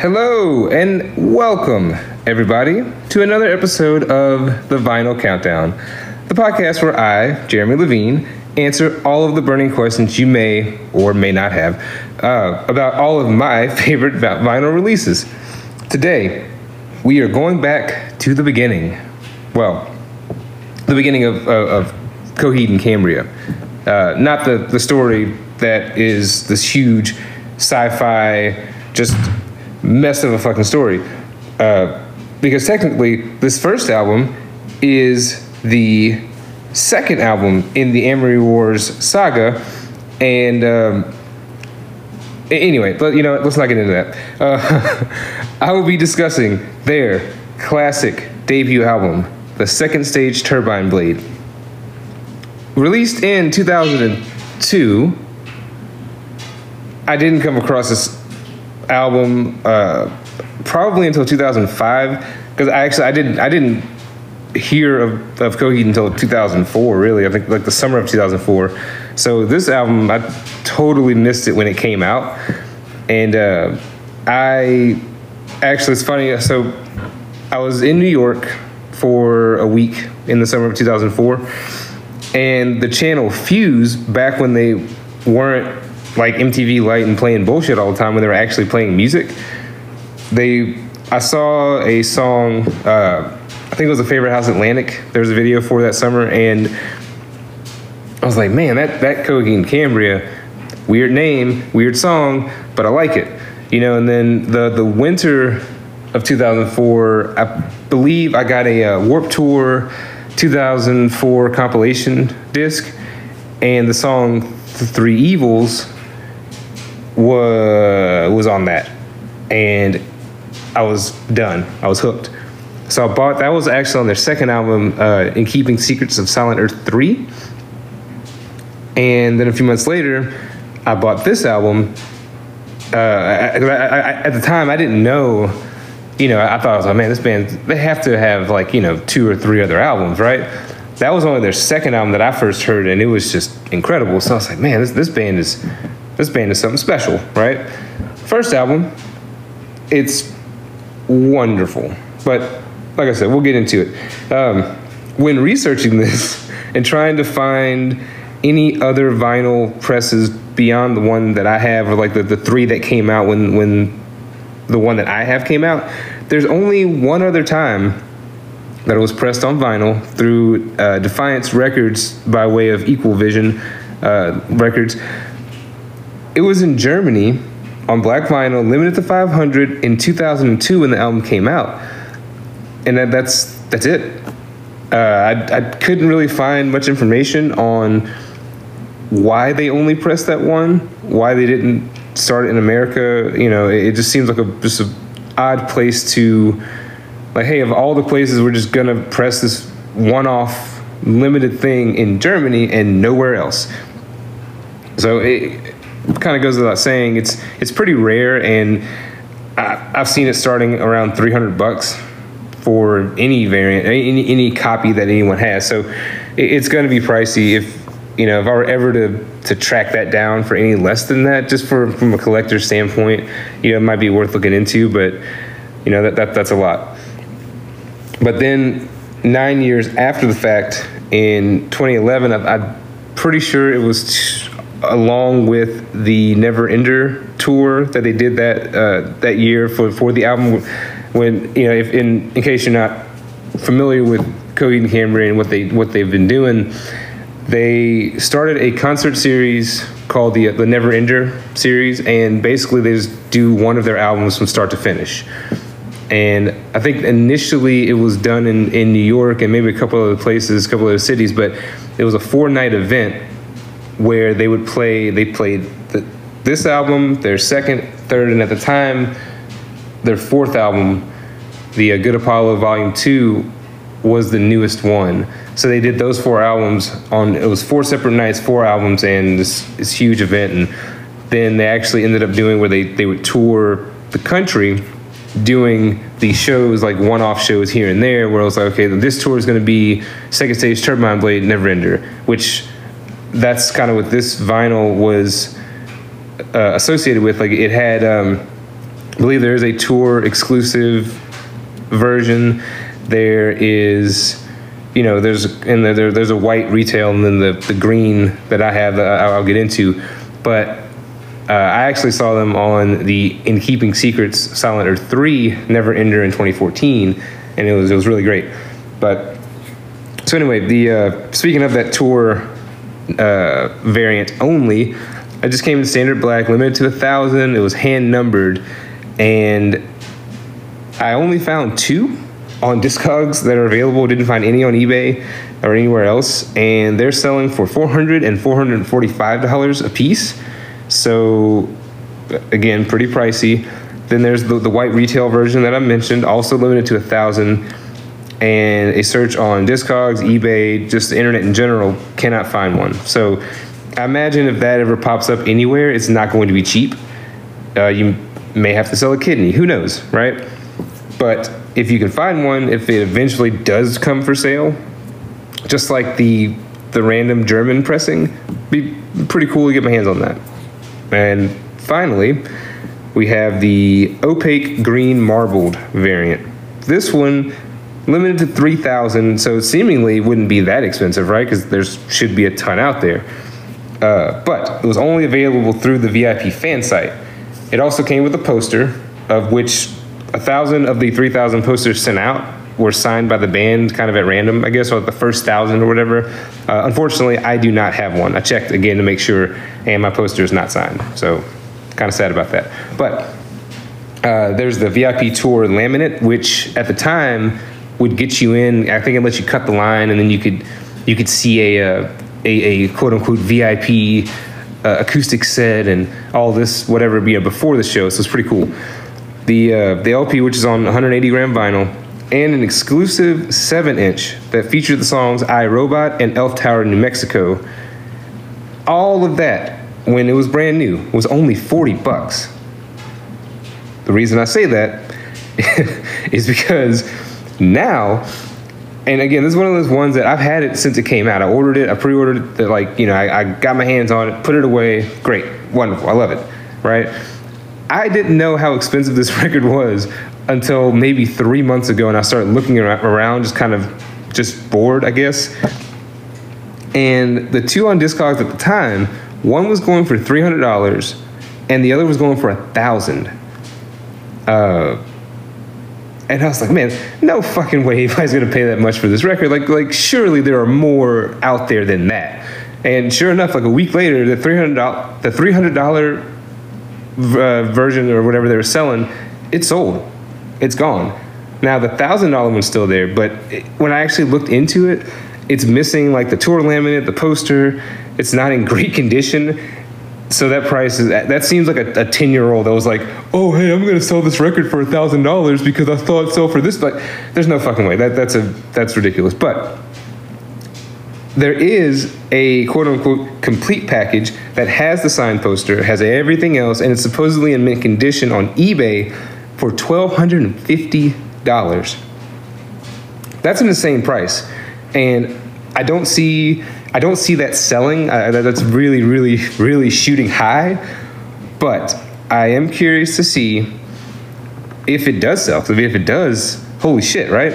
Hello and welcome, everybody, to another episode of the Vinyl Countdown, the podcast where I, Jeremy Levine, answer all of the burning questions you may or may not have uh, about all of my favorite vinyl releases. Today, we are going back to the beginning. Well, the beginning of, of, of Coheed and Cambria. Uh, not the, the story that is this huge sci-fi just mess of a fucking story. Uh, because technically, this first album is the second album in the Amory Wars saga, and um, anyway, but you know, let's not get into that. Uh, I will be discussing their classic debut album, the Second Stage Turbine Blade, released in 2002. I didn't come across this album uh, probably until 2005 because I actually I didn't I didn't hear of, of Coheed until 2004 really. I think like the summer of 2004 so this album I totally missed it when it came out. And uh, I actually it's funny so I was in New York for a week in the summer of 2004 and the channel Fuse back when they weren't like MTV Light and playing bullshit all the time when they were actually playing music. They, I saw a song. Uh, I think it was a Favor House Atlantic. There was a video for that summer, and I was like, man, that that Coheed Cambria, weird name, weird song, but I like it, you know. And then the the winter of 2004, I believe I got a uh, Warped Tour 2004 compilation disc, and the song "The Three Evils was was on that, and I was done. I was hooked. So I bought that was actually on their second album, uh, In Keeping Secrets of Silent Earth three. And then a few months later, I bought this album. Uh, I, I, I, at the time, I didn't know. You know, I thought I was like, man, this band they have to have like you know two or three other albums, right? That was only their second album that I first heard, and it was just incredible. So I was like, man, this this band is this band is something special, right? First album, it's wonderful. But like I said, we'll get into it. Um, when researching this and trying to find any other vinyl presses beyond the one that I have, or like the, the three that came out when, when the one that I have came out, there's only one other time that it was pressed on vinyl through uh, Defiance Records by way of Equal Vision uh, Records it was in Germany on black vinyl, limited to 500 in 2002 when the album came out, and that, that's that's it. Uh, I, I couldn't really find much information on why they only pressed that one, why they didn't start it in America. You know, it, it just seems like a just an odd place to, like, hey, of all the places we're just gonna press this one-off limited thing in Germany and nowhere else. So it, kind of goes without saying, it's it's pretty rare, and I, have seen it starting around 300 bucks for any variant, any any copy that anyone has. So it, it's going to be pricey if you know if I were ever to to track that down for any less than that, just for from a collector's standpoint, you know, it might be worth looking into, but you know that, that that's a lot. But then nine years after the fact, in 2011, I, I'm pretty sure it was along with the Never Ender tour that they did that uh, that year for, for the album. When you know, if in in case you're not familiar with Coheed and Cambria and what they what they've been doing, they started a concert series called the the Never Ender series, and basically they just do one of their albums from start to finish. And I think initially it was done in, in New York and maybe a couple other places, a couple other cities, but it was a four night event where they would play. They played the, this album, their second, third, and at the time, their fourth album, the uh, Good Apollo Volume Two, was the newest one. So they did those four albums on. It was four separate nights, four albums, and this this huge event. And then they actually ended up doing where they they would tour the country doing these shows like one-off shows here and there where it was like okay this tour is going to be second stage turbine blade never ender which that's kind of what this vinyl was uh, associated with. Like it had um, I believe there is a tour exclusive version. There is, you know, there's and there, there's a white retail and then the the green that I have I'll get into, but uh, I actually saw them on the In Keeping Secrets Silent Earth 3 Never Ender in 2014, and it was it was really great. But so anyway, the uh, speaking of that tour uh, variant only, I just came in standard black, limited to a thousand. It was hand numbered, and I only found two on Discogs that are available. Didn't find any on eBay or anywhere else, and they're selling for 400 and 445 dollars a piece. So again, pretty pricey. Then there's the, the white retail version that I mentioned, also limited to a thousand. And a search on Discogs, eBay, just the internet in general, cannot find one. So I imagine if that ever pops up anywhere, it's not going to be cheap. Uh, you may have to sell a kidney. Who knows, right? But if you can find one, if it eventually does come for sale, just like the the random German pressing, be pretty cool to get my hands on that. And finally, we have the opaque green marbled variant. This one limited to 3000 so seemingly wouldn't be that expensive right? Because there should be a ton out there. Uh, but it was only available through the vip fan site. It also came with a poster of which a thousand of the 3000 posters sent out were signed by the band kind of at random i guess or the first thousand or whatever. Uh, unfortunately i do not have one. I checked again to make sure and my poster is not signed. So kind of sad about that. But uh, there's the vip tour laminate which at the time would get you in. I think it lets you cut the line, and then you could you could see a uh, a, a, quote unquote VIP uh, acoustic set and all this whatever you know, before the show. So it's pretty cool. The uh, the LP, which is on 180 gram vinyl, and an exclusive seven inch that featured the songs "I Robot" and "Elf Tower, New Mexico." All of that when it was brand new was only 40 bucks. The reason I say that is because now, and again, this is one of those ones that I've had it since it came out. I ordered it, I pre-ordered it, that like, you know, I, I got my hands on it, put it away. Great, wonderful, I love it, right? I didn't know how expensive this record was until maybe three months ago, and I started looking around, just kind of just bored, I guess. And the two on Discogs at the time, one was going for three hundred dollars, and the other was going for a thousand. Uh, and I was like, man, no fucking way anybody's gonna pay that much for this record. Like, like surely there are more out there than that. And sure enough, like a week later, the three hundred dollar the three hundred dollar uh, version or whatever they were selling, it sold. It's gone. Now the thousand dollar one's still there, but it, when I actually looked into it, it's missing like the tour laminate, the poster. It's not in great condition, so that price is that seems like a 10 year old that was like oh hey i'm gonna sell this record for a thousand dollars because i thought it'd sell for this but there's no fucking way. That, that's a that's ridiculous. But there is a quote unquote complete package that has the sign poster has everything else and it's supposedly in mint condition on ebay for $1250 that's an insane price. And i don't see I don't see that selling. I, that's really, really, really shooting high. But I am curious to see if it does sell. If it does, holy shit, right?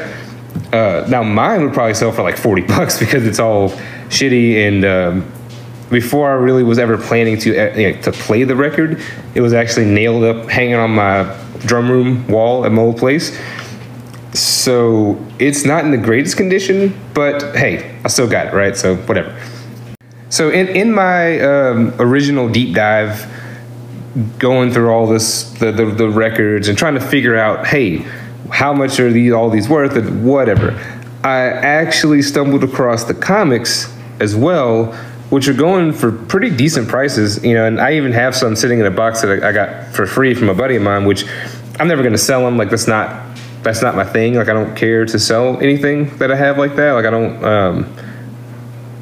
Uh, now mine would probably sell for like 40 bucks because it's all shitty and um, before I really was ever planning to uh, you know, to play the record, it was actually nailed up, hanging on my drum room wall at my old place. So it's not in the greatest condition, but hey, I still got it, right? So whatever. So in, in my um, original deep dive, going through all this, the, the, the, records and trying to figure out, hey, how much are these all these worth and whatever, I actually stumbled across the comics as well, which are going for pretty decent prices, you know, and I even have some sitting in a box that I, I got for free from a buddy of mine, which I'm never going to sell them. Like that's not that's not my thing. Like I don't care to sell anything that I have like that. Like I don't. Um,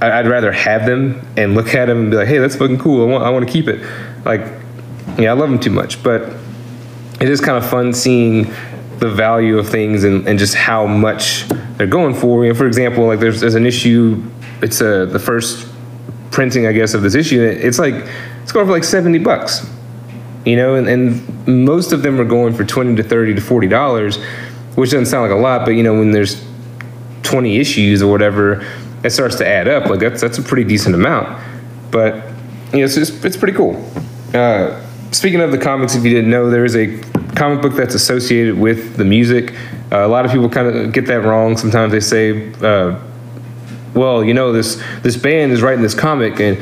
I, would rather have them and look at them and be like, hey, that's fucking cool. I want I want to keep it. Like, yeah, I love them too much, but it is kind of fun seeing the value of things and, and just how much they're going for. And for example, like there's there's an issue. It's a, the first printing, I guess, of this issue. It's like it's going for like seventy bucks. you know, and, and most of them are going for 20 to 30 to 40 dollars, which doesn't sound like a lot, but you know, when there's 20 issues or whatever, it starts to add up. Like that's that's a pretty decent amount. But you know, it's just, it's pretty cool. Uh, speaking of the comics, if you didn't know, there is a comic book that's associated with the music. Uh, a lot of people kind of get that wrong. Sometimes they say, uh, "Well, you know, this this band is writing this comic," and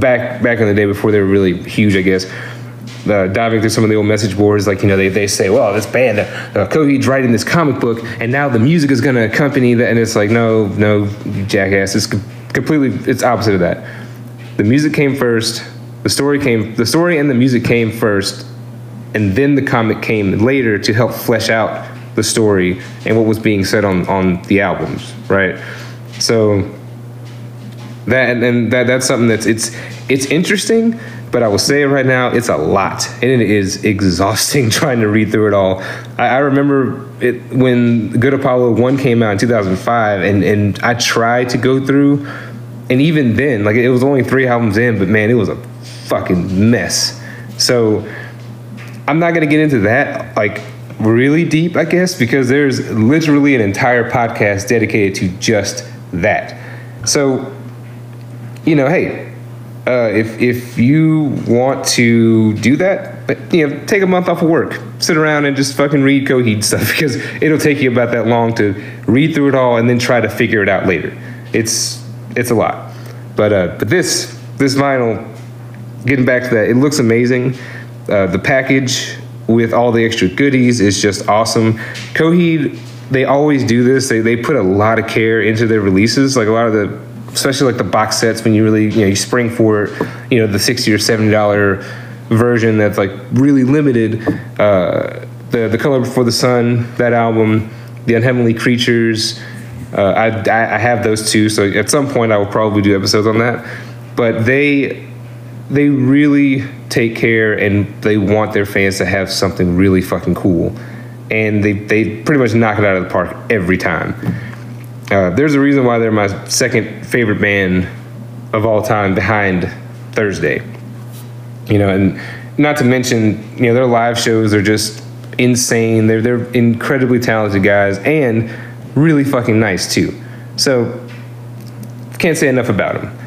back back in the day before they were really huge, I guess. Uh, diving through some of the old message boards, like you know, they, they say, "Well, this band, uh, Coheed's writing this comic book, and now the music is going to accompany that," and it's like, no, no, jackass, it's com- completely, it's opposite of that. The music came first, the story came, the story and the music came first, and then the comic came later to help flesh out the story and what was being said on on the albums, right? So that and that that's something that's it's it's interesting, but I will say it right now, it's a lot, and it is exhausting trying to read through it all. I, I remember it when Good Apollo One came out in 2005, and and I tried to go through, and even then, like it was only three albums in, but man, it was a fucking mess. So I'm not gonna get into that like really deep, I guess, because there's literally an entire podcast dedicated to just that. So, you know, hey, uh, if if you want to do that, but you know, take a month off of work, sit around and just fucking read Coheed stuff because it'll take you about that long to read through it all and then try to figure it out later. It's it's a lot, but uh, but this this vinyl, getting back to that, it looks amazing. Uh, the package with all the extra goodies is just awesome. Coheed, they always do this. They, they put a lot of care into their releases. Like a lot of the, especially like the box sets when you really, you know, you spring for you know, the 60 or $70 version that's like really limited. Uh, the, the Color Before the Sun, that album, The Unheavenly Creatures, uh, I, I have those two. So at some point I will probably do episodes on that. But they, they really take care and they want their fans to have something really fucking cool. And they, they pretty much knock it out of the park every time. Uh, there's a reason why they're my second favorite band of all time behind Thursday. You know, and not to mention, you know, their live shows are just insane. They're they're incredibly talented guys and really fucking nice too. So can't say enough about them.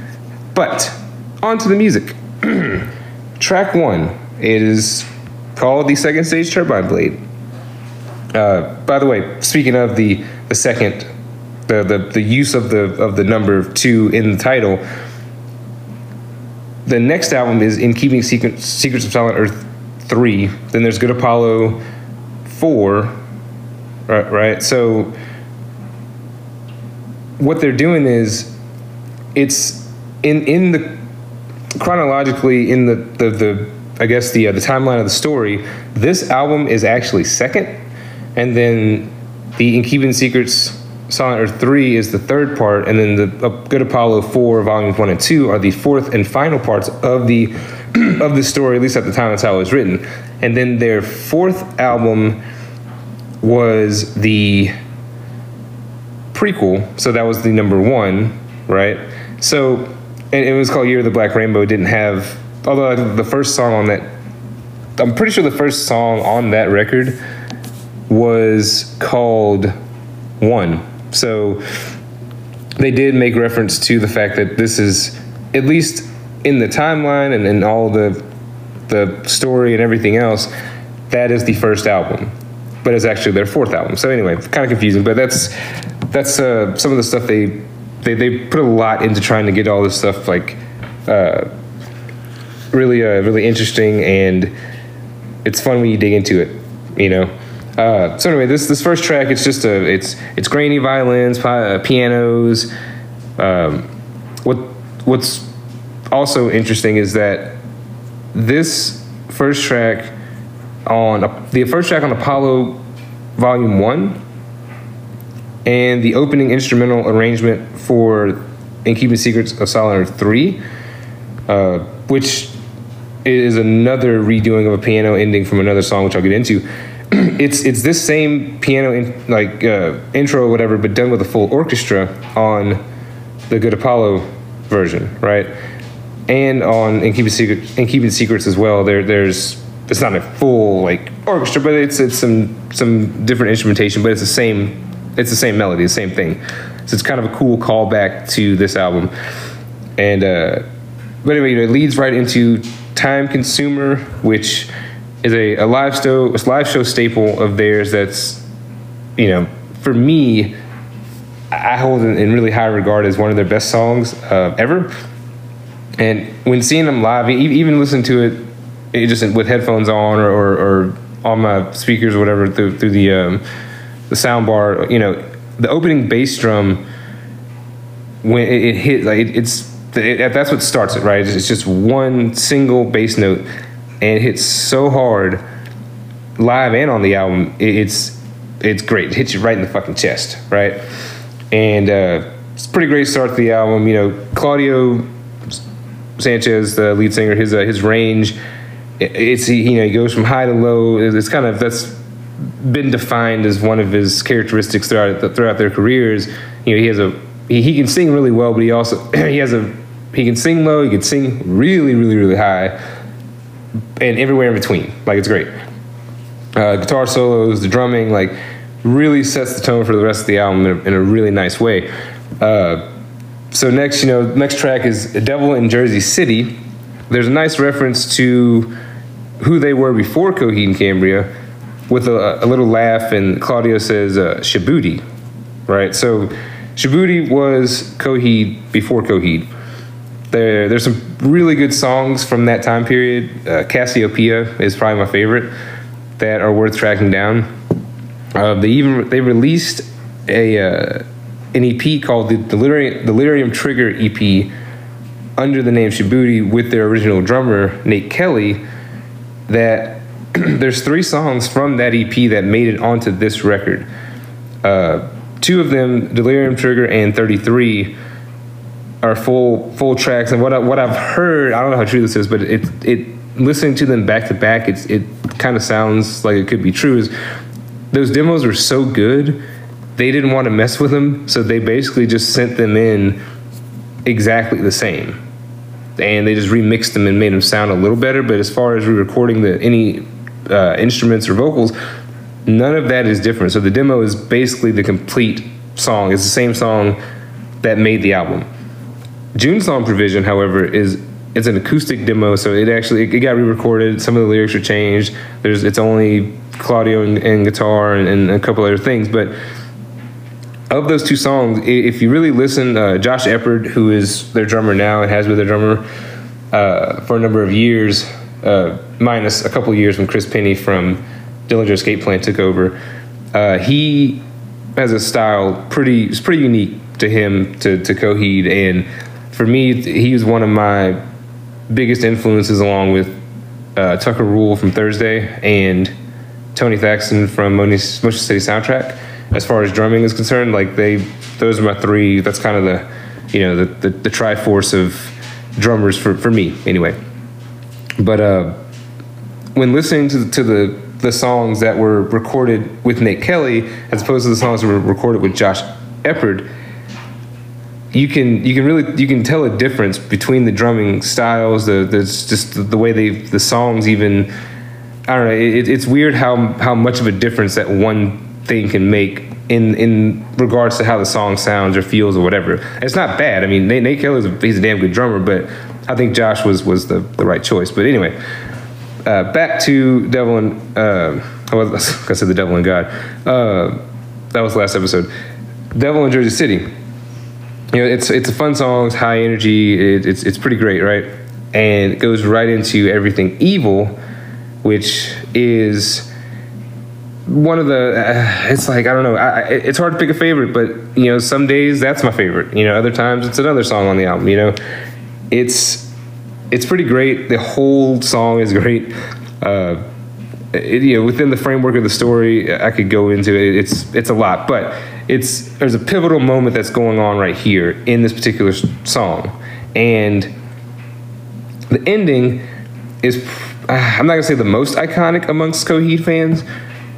But on to the music. Track one is called the Second Stage Turbine Blade. Uh, by the way, speaking of the the second, the, the the use of the of the number two in the title, the next album is In Keeping Secret, Secrets of Silent Earth three. Then there's Good Apollo four, right? Right. So what they're doing is it's in in the chronologically in the the, the I guess the uh, the timeline of the story, this album is actually second, and then the In Keeping Secrets Silent Earth three is the third part, and then the uh, Good Apollo four volumes one and two are the fourth and final parts of the of the story. At least at the time, that's how it was written. And then their fourth album was the prequel, so that was the number one, right? So and it was called Year of the Black Rainbow. Didn't have, although the first song on that, I'm pretty sure the first song on that record was called One. So they did make reference to the fact that this is, at least in the timeline and in all the the story and everything else, that is the first album, but it's actually their fourth album. So anyway, kind of confusing, but that's that's uh, some of the stuff they they, they put a lot into trying to get all this stuff like uh, really uh, really interesting and it's fun when you dig into it you know uh, so anyway this this first track it's just a it's it's grainy violins uh, pianos um, what what's also interesting is that this first track on the first track on Apollo Volume One and the opening instrumental arrangement for In Keeping Secrets of Silent Earth 3, uh, which is another redoing of a piano ending from another song, which I'll get into. It's it's this same piano in, like uh, intro or whatever, but done with a full orchestra on the Good Apollo version, right? And on In Keeping Secrets, In Keeping Secrets as well. There there's it's not a full like orchestra, but it's it's some some different instrumentation, but it's the same it's the same melody, the same thing. So it's kind of a cool callback to this album. And uh, but anyway, you know, it leads right into Time Consumer, which is a, a live show a live show staple of theirs. That's you know, for me, I hold in, in really high regard as one of their best songs uh, ever. And when seeing them live, even listening to it, it just with headphones on or, or, or, on my speakers or whatever through, through the um, the sound bar, you know, the opening bass drum when it, it hit like it, it's it, that's what starts it right. It's just one single bass note, and it hits so hard live and on the album. It's it's great. It hits you right in the fucking chest, right? And uh, it's a pretty great start to the album. You know, Claudio Sanchez, the lead singer, his uh, his range, it's you know he goes from high to low. It's kind of that's been defined as one of his characteristics throughout throughout their careers. You know, he has a he, he can sing really well, but he also he has a he can sing low, he can sing really really really high, and everywhere in between. Like it's great. Uh, guitar solos, the drumming, like really sets the tone for the rest of the album in a, in a really nice way. Uh, so next, you know, next track is "Devil in Jersey City." There's a nice reference to who they were before Coheed and Cambria, with a, a little laugh, and Claudio says uh, right? So Shabütie was Coheed before Coheed. There, there's some really good songs from that time period. Uh, Cassiopeia is probably my favorite that are worth tracking down. Uh, they even they released a uh, an EP called the Delirium, Delirium Trigger EP under the name Shabütie with their original drummer Nate Kelly. That there's three songs from that EP that made it onto this record. Uh, two of them, Delirium Trigger and 33, are full full tracks. And what I, what I've heard, I don't know how true this is, but it it listening to them back to back, it's it kind of sounds like it could be true. Is those demos were so good, they didn't want to mess with them, so they basically just sent them in exactly the same, and they just remixed them and made them sound a little better. But as far as re-recording the any uh, instruments or vocals, none of that is different. So the demo is basically the complete song. It's the same song that made the album. June Song Provision, however, is it's an acoustic demo, so it actually it got re-recorded. Some of the lyrics are changed. There's it's only Claudio and, and guitar and, and, a couple other things, but of those two songs, if you really listen, uh, Josh Eppard, who is their drummer now and has been their drummer uh, for a number of years, uh, minus a couple years when Chris Pennie from Dillinger Escape Plan took over, uh, he has a style pretty it's pretty unique to him to to Coheed, and for me, he was one of my biggest influences along with uh, Tucker Rule from Thursday and Tony Thaxton from Motion City Soundtrack. As far as drumming is concerned, like they, those are my three. That's kind of the, you know, the the, the triforce of drummers for, for me anyway. But uh, when listening to to the the songs that were recorded with Nate Kelly, as opposed to the songs that were recorded with Josh Eppard, you can you can really you can tell a difference between the drumming styles the just the way they the songs even I don't know it, it's weird how how much of a difference that one thing can make in in regards to how the song sounds or feels or whatever. It's not bad. I mean Nate, Nate Kelly's a, he's a damn good drummer but I think Josh was was the the right choice. But anyway uh, back to Devil and uh, I was I said the Devil and God. Uh, that was the last episode. Devil in Jersey City you know, it's it's a fun song, it's high energy, it, it's it's pretty great, right? And it goes right into everything evil, which is one of the. Uh, it's like I don't know. I, it's hard to pick a favorite, but you know, some days that's my favorite. You know, other times it's another song on the album. You know, it's it's pretty great. The whole song is great. Uh, it, you know, within the framework of the story, uh, I could go into it. It's it's a lot, but it's there's a pivotal moment that's going on right here in this particular song, and the ending is uh, I'm not gonna say the most iconic amongst Coheed fans,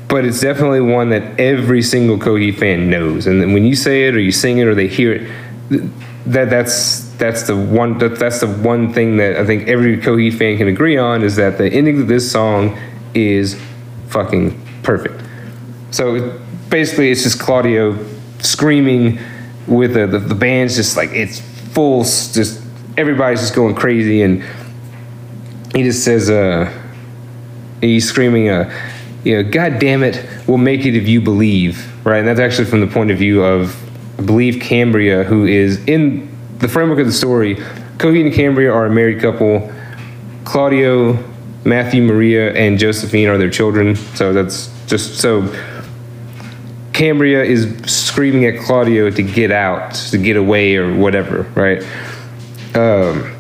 but it's definitely one that every single Coheed fan knows. And when you say it or you sing it or they hear it, that that's that's the one that, that's the one thing that I think every Coheed fan can agree on is that the ending of this song is fucking perfect. So basically, it's just Claudio screaming with the, the, band's just like it's full, just everybody's just going crazy, and he just says, uh, he's screaming, uh, you know, God damn it, we'll make it if you believe, right? And that's actually from the point of view of, I believe, Cambria, who is in the framework of the story. Coheed and Cambria are a married couple. Claudio, Matthew, Maria, and Josephine are their children. So that's just so. Cambria is screaming at Claudio to get out, to get away, or whatever, right? Um,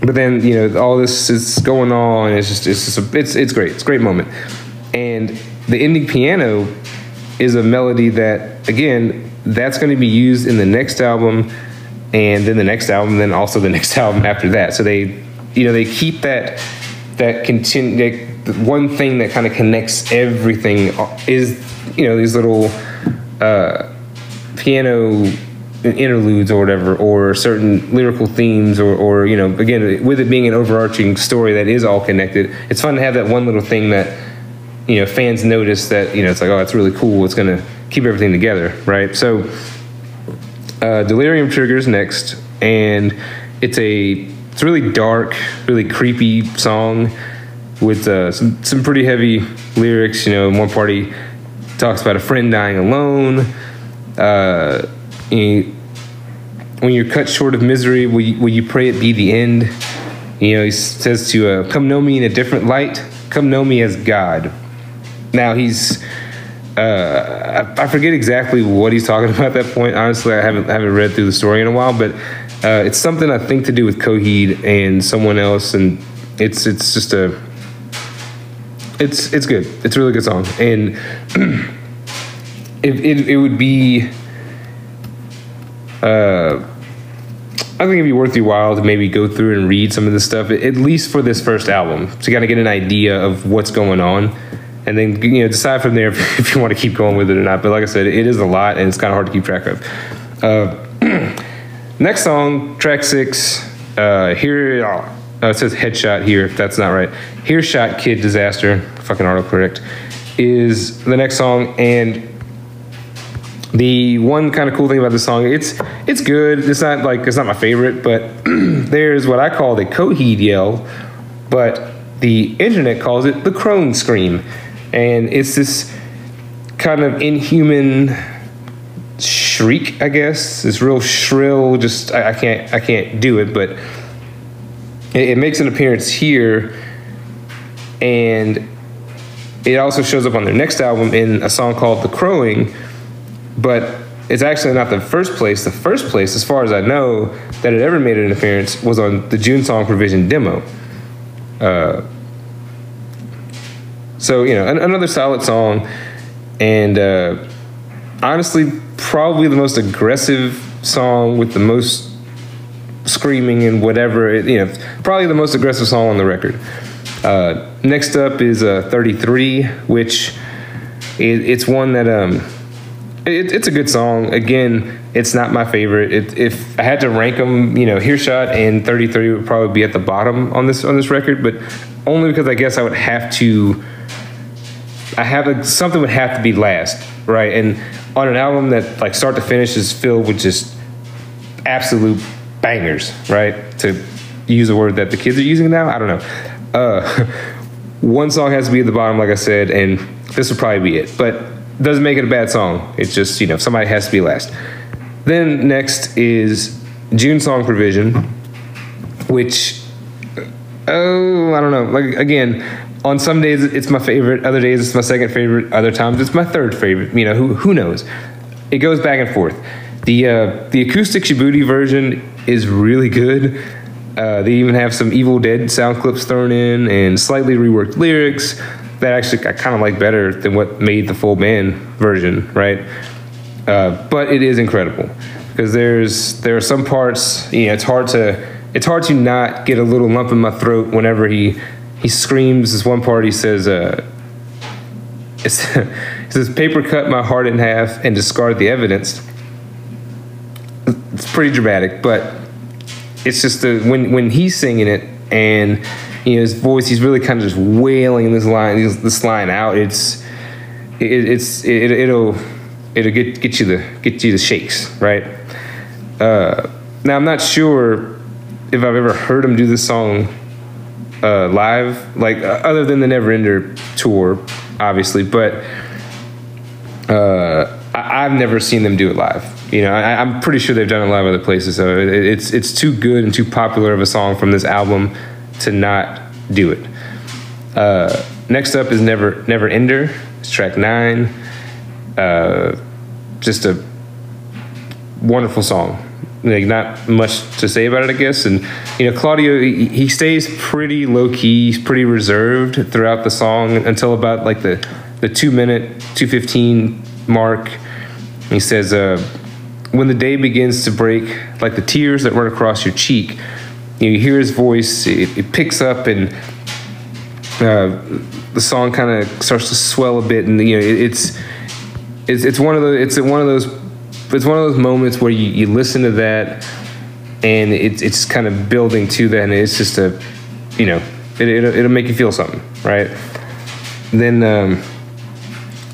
but then you know all this is going on. It's just it's just a, it's it's great. It's a great moment, and the ending piano is a melody that again that's going to be used in the next album, and then the next album, then also the next album after that. So they you know they keep that that continue one thing that kind of connects everything is you know these little uh, piano interludes or whatever, or certain lyrical themes, or, or you know, again, with it being an overarching story that is all connected, it's fun to have that one little thing that you know fans notice that you know it's like oh it's really cool. It's gonna keep everything together, right? So, uh, Delirium triggers next, and it's a it's a really dark, really creepy song with uh, some some pretty heavy lyrics. You know, one party talks about a friend dying alone. Uh, when you're cut short of misery, will you, will you pray it be the end? You know, he says to uh, come know me in a different light. Come know me as God. Now he's. Uh, I, I forget exactly what he's talking about at that point. Honestly, I haven't haven't read through the story in a while, but uh, it's something I think to do with Coheed and someone else, and it's it's just a it's it's good. It's a really good song, and it, it, it would be uh, I think it'd be worth your while to maybe go through and read some of this stuff, at least for this first album, to kind of get an idea of what's going on, and then you know decide from there if, if you want to keep going with it or not. But like I said, it is a lot, and it's kind of hard to keep track of. Uh, next song, track six. Uh, here uh, it says headshot here. If that's not right, Hearshot Kid Disaster. Fucking autocorrect is the next song, and the one kind of cool thing about the song, it's it's good. It's not like it's not my favorite, but there's what I call the Coheed yell, but the internet calls it the crone scream, and it's this kind of inhuman shriek, I guess. It's real shrill. Just I, I can't I can't do it, but it, it makes an appearance here, and it also shows up on their next album in a song called "The Crowing." but it's actually not the first place. The first place, as far as I know, that it ever made an appearance was on the June Song Provision demo. Uh, so you know, an, another solid song, and uh, honestly, probably the most aggressive song with the most screaming and whatever. It, you know, probably the most aggressive song on the record. Uh, next up is uh, 33, which it, it's one that um, it, it's a good song. Again, it's not my favorite. It, if I had to rank them, you know, Hearshot and 33 would probably be at the bottom on this on this record, but only because I guess I would have to. I have a, something would have to be last, right? And on an album that like start to finish is filled with just absolute bangers, right? To use a word that the kids are using now, I don't know. Uh, one song has to be at the bottom, like I said, and this would probably be it. But doesn't make it a bad song. It's just, you know, somebody has to be last. Then next is June Song Provision, which, oh, I don't know. Like, again, on some days it's my favorite, other days it's my second favorite, other times it's my third favorite. You know, who, who knows? It goes back and forth. The, uh, the acoustic Shabütie version is really good. Uh, they even have some Evil Dead sound clips thrown in and slightly reworked lyrics that actually I kind of like better than what made the full band version, right? Uh, but it is incredible because there's there are some parts. You know, it's hard to it's hard to not get a little lump in my throat whenever he he screams. This one part he says, uh, he says, "Paper cut my heart in half and discard the evidence." It's pretty dramatic, but it's just the when when he's singing it and you know his voice, he's really kind of just wailing this line this line out. It's it, it's it, it'll it'll get get you the get you the shakes right. Uh, now I'm not sure if I've ever heard him do this song uh, live, like uh, other than the Neverender tour, obviously, but uh, I, have never seen them do it live. You know, I, am pretty sure they've done it live other places. So it, it's it's too good and too popular of a song from this album to not do it. Uh, next up is Never Never Ender. It's track nine. Uh, just a wonderful song. Like not much to say about it, I guess. And you know, Claudio he, stays pretty low key, pretty reserved throughout the song until about like the the two minute, two fifteen mark. He says, uh, "When the day begins to break, like the tears that run across your cheek, you, you hear his voice. It, it picks up and." Uh, the song kind of starts to swell a bit, and you know it, it's it's it's one of the it's one of those it's one of those moments where you, you listen to that and it's it's kind of building to that, and it's just a you know it, it'll, it'll make you feel something, right? Then um,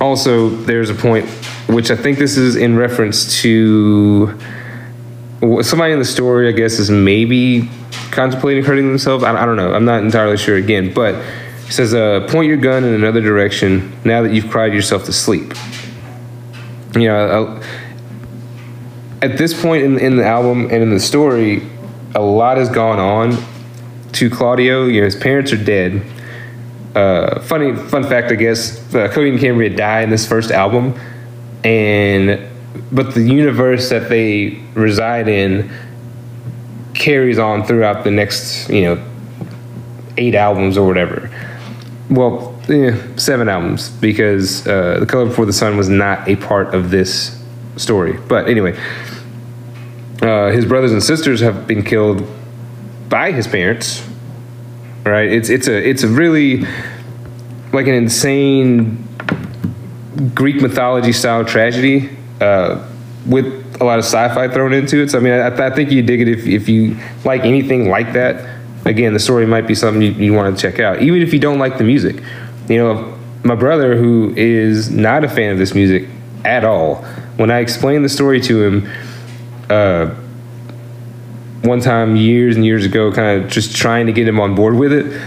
also there's a point which I think this is in reference to somebody in the story. I guess is maybe contemplating hurting themselves. I, I don't know. I'm not entirely sure again, but it says, uh, "Point your gun in another direction now that you've cried yourself to sleep." You know, uh, at this point in, in the album and in the story, a lot has gone on to Claudio. You know, his parents are dead uh, funny fun fact, I guess, uh, Coheed and Cambria die in this first album, and but the universe that they reside in carries on throughout the next, you know, eight albums or whatever. Well, yeah, seven albums because uh, the color before the sun was not a part of this story. But anyway, uh, his brothers and sisters have been killed by his parents right? It's it's a it's a really like an insane Greek mythology style tragedy uh, with a lot of sci-fi thrown into it. So I mean, I, I, think you dig it if if you like anything like that. Again, the story might be something you, you want to check out, even if you don't like the music. You know, my brother, who is not a fan of this music at all, when I explained the story to him. Uh, one time years and years ago, kind of just trying to get him on board with it.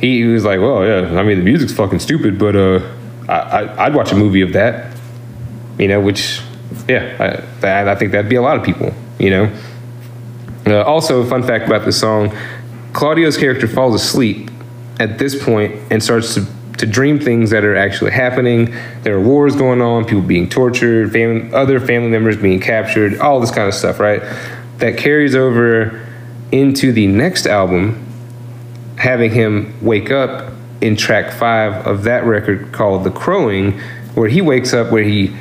He, was like, "Well, yeah, I mean, the music's fucking stupid, but uh, I, I, would watch a movie of that." You know, which, yeah, I, I think that'd be a lot of people. You know. Uh, also, a fun fact about this song: Claudio's character falls asleep at this point and starts to to dream things that are actually happening. There are wars going on, people being tortured, family, other family members being captured, all this kind of stuff, right? that carries over into the next album, having him wake up in track five of that record called The Crowing, where he wakes up, where he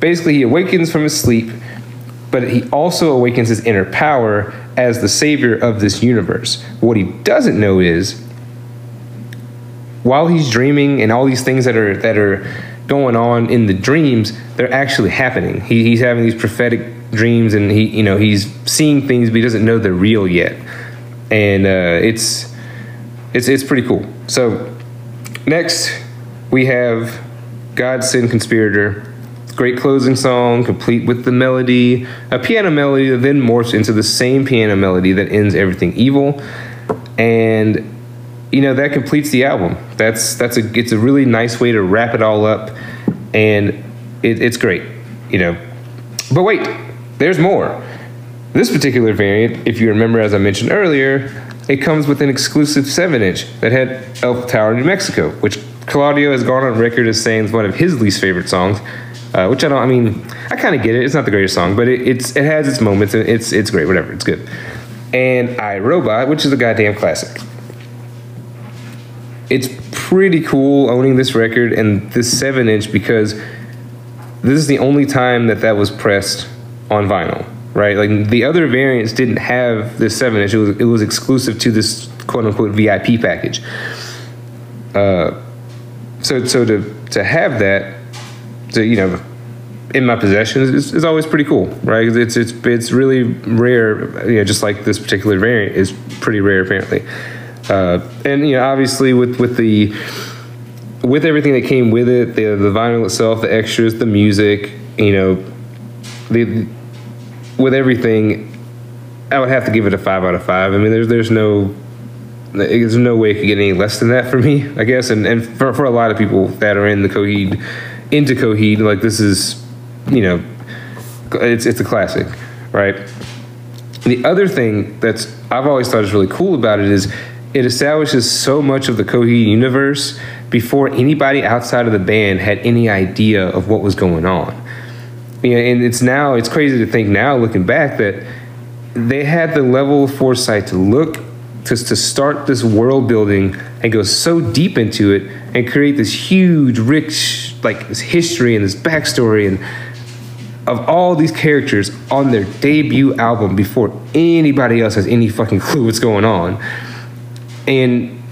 basically he awakens from his sleep, but he also awakens his inner power as the savior of this universe. What he doesn't know is while he's dreaming and all these things that are that are going on in the dreams, they're actually happening. He, he's having these prophetic dreams and he you know he's seeing things but he doesn't know they're real yet. And uh, it's it's it's pretty cool. So next we have God Send Conspirator. Great closing song complete with the melody. A piano melody that then morphs into the same piano melody that ends everything evil. And you know that completes the album that's that's a it's a really nice way to wrap it all up and it, it's great you know but wait there's more. This particular variant, if you remember as I mentioned earlier, it comes with an exclusive 7 inch that had Elf Tower, New Mexico, which Claudio has gone on record as saying is one of his least favorite songs. Uh, which I don't. I mean, I kind of get it. It's not the greatest song, but it, it's it has its moments. And it's it's great. Whatever. It's good. And I Robot, which is a goddamn classic. It's pretty cool owning this record and this seven inch because this is the only time that that was pressed on vinyl, right? Like the other variants didn't have this seven inch. It was it was exclusive to this quote unquote VIP package. Uh, so so to to have that, to you know, in my possession is, is always pretty cool, right? It's it's it's really rare, you know, just like this particular variant is pretty rare apparently. Uh, and you know, obviously with with the with everything that came with it, the the vinyl itself, the extras, the music, you know, the with everything, I would have to give it a five out of five. I mean, there's there's no there's no way it could get any less than that for me, I guess. And and for, for a lot of people that are in the Coheed, into Coheed, like this is, you know, it's it's a classic, right? The other thing that's I've always thought is really cool about it is it establishes so much of the Coheed universe before anybody outside of the band had any idea of what was going on. You know, and it's now it's crazy to think now looking back that they had the level of foresight to look to, to start this world building and go so deep into it and create this huge, rich, like this history and this backstory and of all these characters on their debut album before anybody else has any fucking clue what's going on. And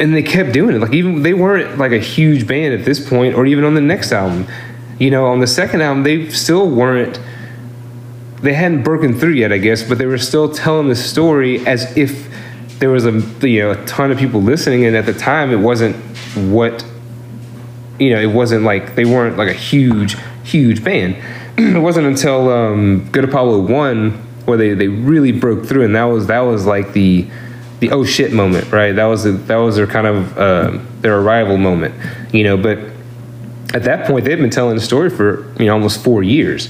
and they kept doing it. Like even they weren't like a huge band at this point, or even on the next album. You know, on the second album, they still weren't. They hadn't broken through yet, I guess, but they were still telling the story as if there was a you know a ton of people listening, and at the time, it wasn't what you know. It wasn't like they weren't like a huge, huge band. it wasn't until um, Good Apollo one where they, they really broke through, and that was that was like the the oh shit moment, right? That was a, that was their kind of uh, their arrival moment, you know. But at that point, they've been telling the story for you know almost four years,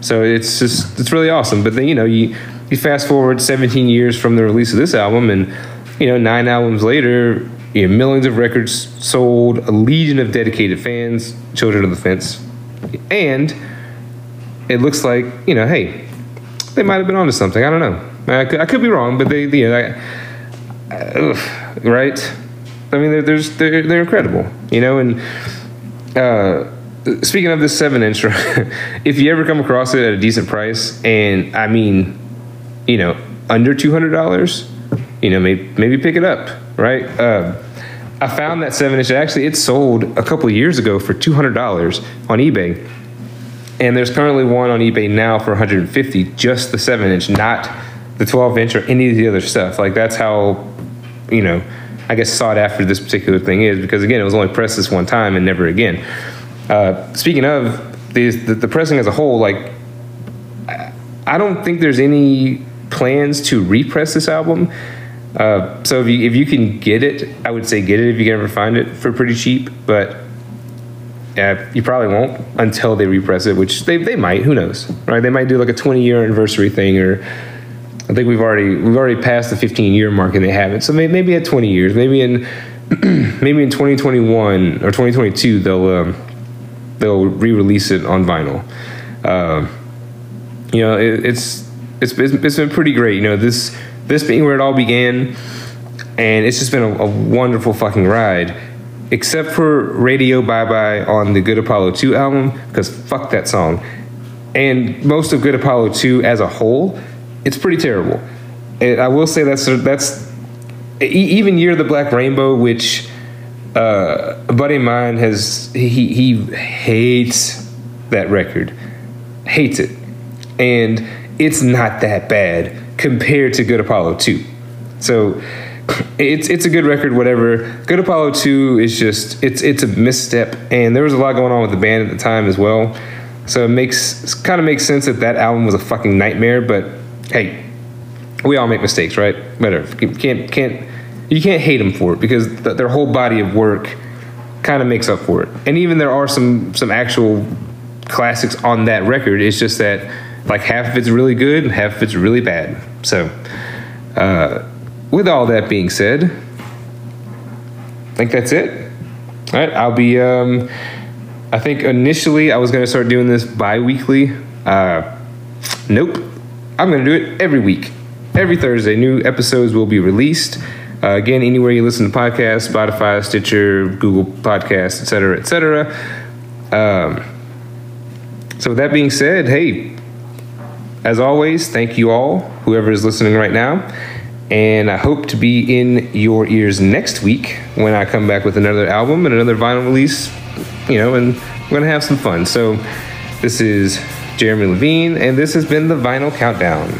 so it's just it's really awesome. But then you know you you fast forward 17 years from the release of this album, and you know nine albums later, you know millions of records sold, a legion of dedicated fans, children of the fence, and it looks like you know hey they might have been onto something. I don't know. I could, I could be wrong, but they, you know, uh, right? I mean, they're, there's, they're, they're incredible, you know, and uh, speaking of this seven inch, if you ever come across it at a decent price, and I mean, you know, under two hundred dollars, you know, maybe maybe pick it up, right? Uh, I found that seven inch. Actually, it sold a couple years ago for two hundred dollars on eBay, and there's currently one on eBay now for 150, just the seven inch, not the 12 inch or any of the other stuff. Like that's how, you know, I guess sought after this particular thing is because again, it was only pressed this one time and never again. Uh, speaking of these, the, the pressing as a whole, like I don't think there's any plans to repress this album. Uh, so if you if you can get it, I would say get it if you can ever find it for pretty cheap. But yeah, you probably won't until they repress it, which they, they might. Who knows, right? They might do like a 20 year anniversary thing, or I think we've already we've already passed the 15 year mark and they haven't. So maybe, at 20 years, maybe in maybe in 2021 or 2022 they'll um, they'll re-release it on vinyl. Uh, you know, it, it's it's it's been pretty great. You know, this this being where it all began, and it's just been a, a wonderful fucking ride except for Radio Bye Bye on the Good Apollo 2 album, because fuck that song. And most of Good Apollo 2 as a whole, it's pretty terrible. And I will say that's that's even Year of the Black Rainbow, which uh, a buddy of mine has he he hates that record, hates it, and it's not that bad compared to Good Apollo 2. So it's it's a good record, whatever. Good Apollo two is just it's it's a misstep, and there was a lot going on with the band at the time as well. So it makes kind of makes sense that that album was a fucking nightmare. But hey, we all make mistakes, right? Whatever. Can't can't you can't hate them for it because th- their whole body of work kind of makes up for it. And even there are some some actual classics on that record. It's just that like half of it's really good, and half of it's really bad. So. Uh, with all that being said, I think that's it. All right, I'll be. Um, I think initially I was going to start doing this bi-weekly. Uh, nope, I'm going to do it every week. Every Thursday, new episodes will be released. Uh, again, anywhere you listen to podcasts, Spotify, Stitcher, Google Podcasts, etc., etc. Um, so, with that being said, hey, as always, thank you all, whoever is listening right now. And I hope to be in your ears next week when I come back with another album and another vinyl release, you know, and we're going to have some fun. So This is Jeremy Levine, and this has been the Vinyl Countdown.